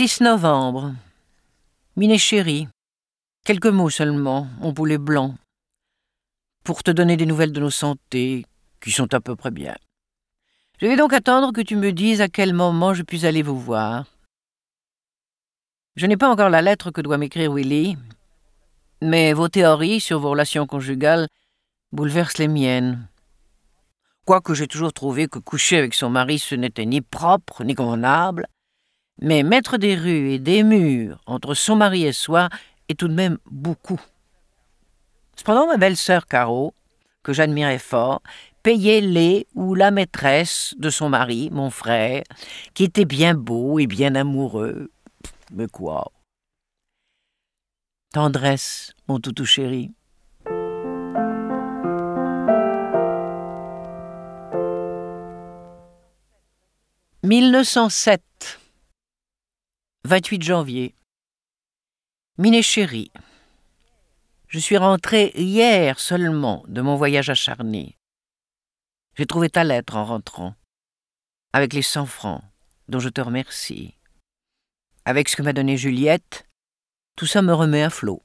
6 novembre. Miné chérie, quelques mots seulement, mon poulet blanc, pour te donner des nouvelles de nos santés, qui sont à peu près bien. Je vais donc attendre que tu me dises à quel moment je puis aller vous voir. Je n'ai pas encore la lettre que doit m'écrire Willy, mais vos théories sur vos relations conjugales bouleversent les miennes. Quoique j'ai toujours trouvé que coucher avec son mari ce n'était ni propre ni convenable, mais mettre des rues et des murs entre son mari et soi est tout de même beaucoup. Cependant, ma belle-sœur Caro, que j'admirais fort, payait les ou la maîtresse de son mari, mon frère, qui était bien beau et bien amoureux. Mais quoi Tendresse, mon toutou chéri. « 1907 28 janvier. Miné chérie, je suis rentré hier seulement de mon voyage acharné. J'ai trouvé ta lettre en rentrant, avec les cent francs, dont je te remercie. Avec ce que m'a donné Juliette, tout ça me remet à flot.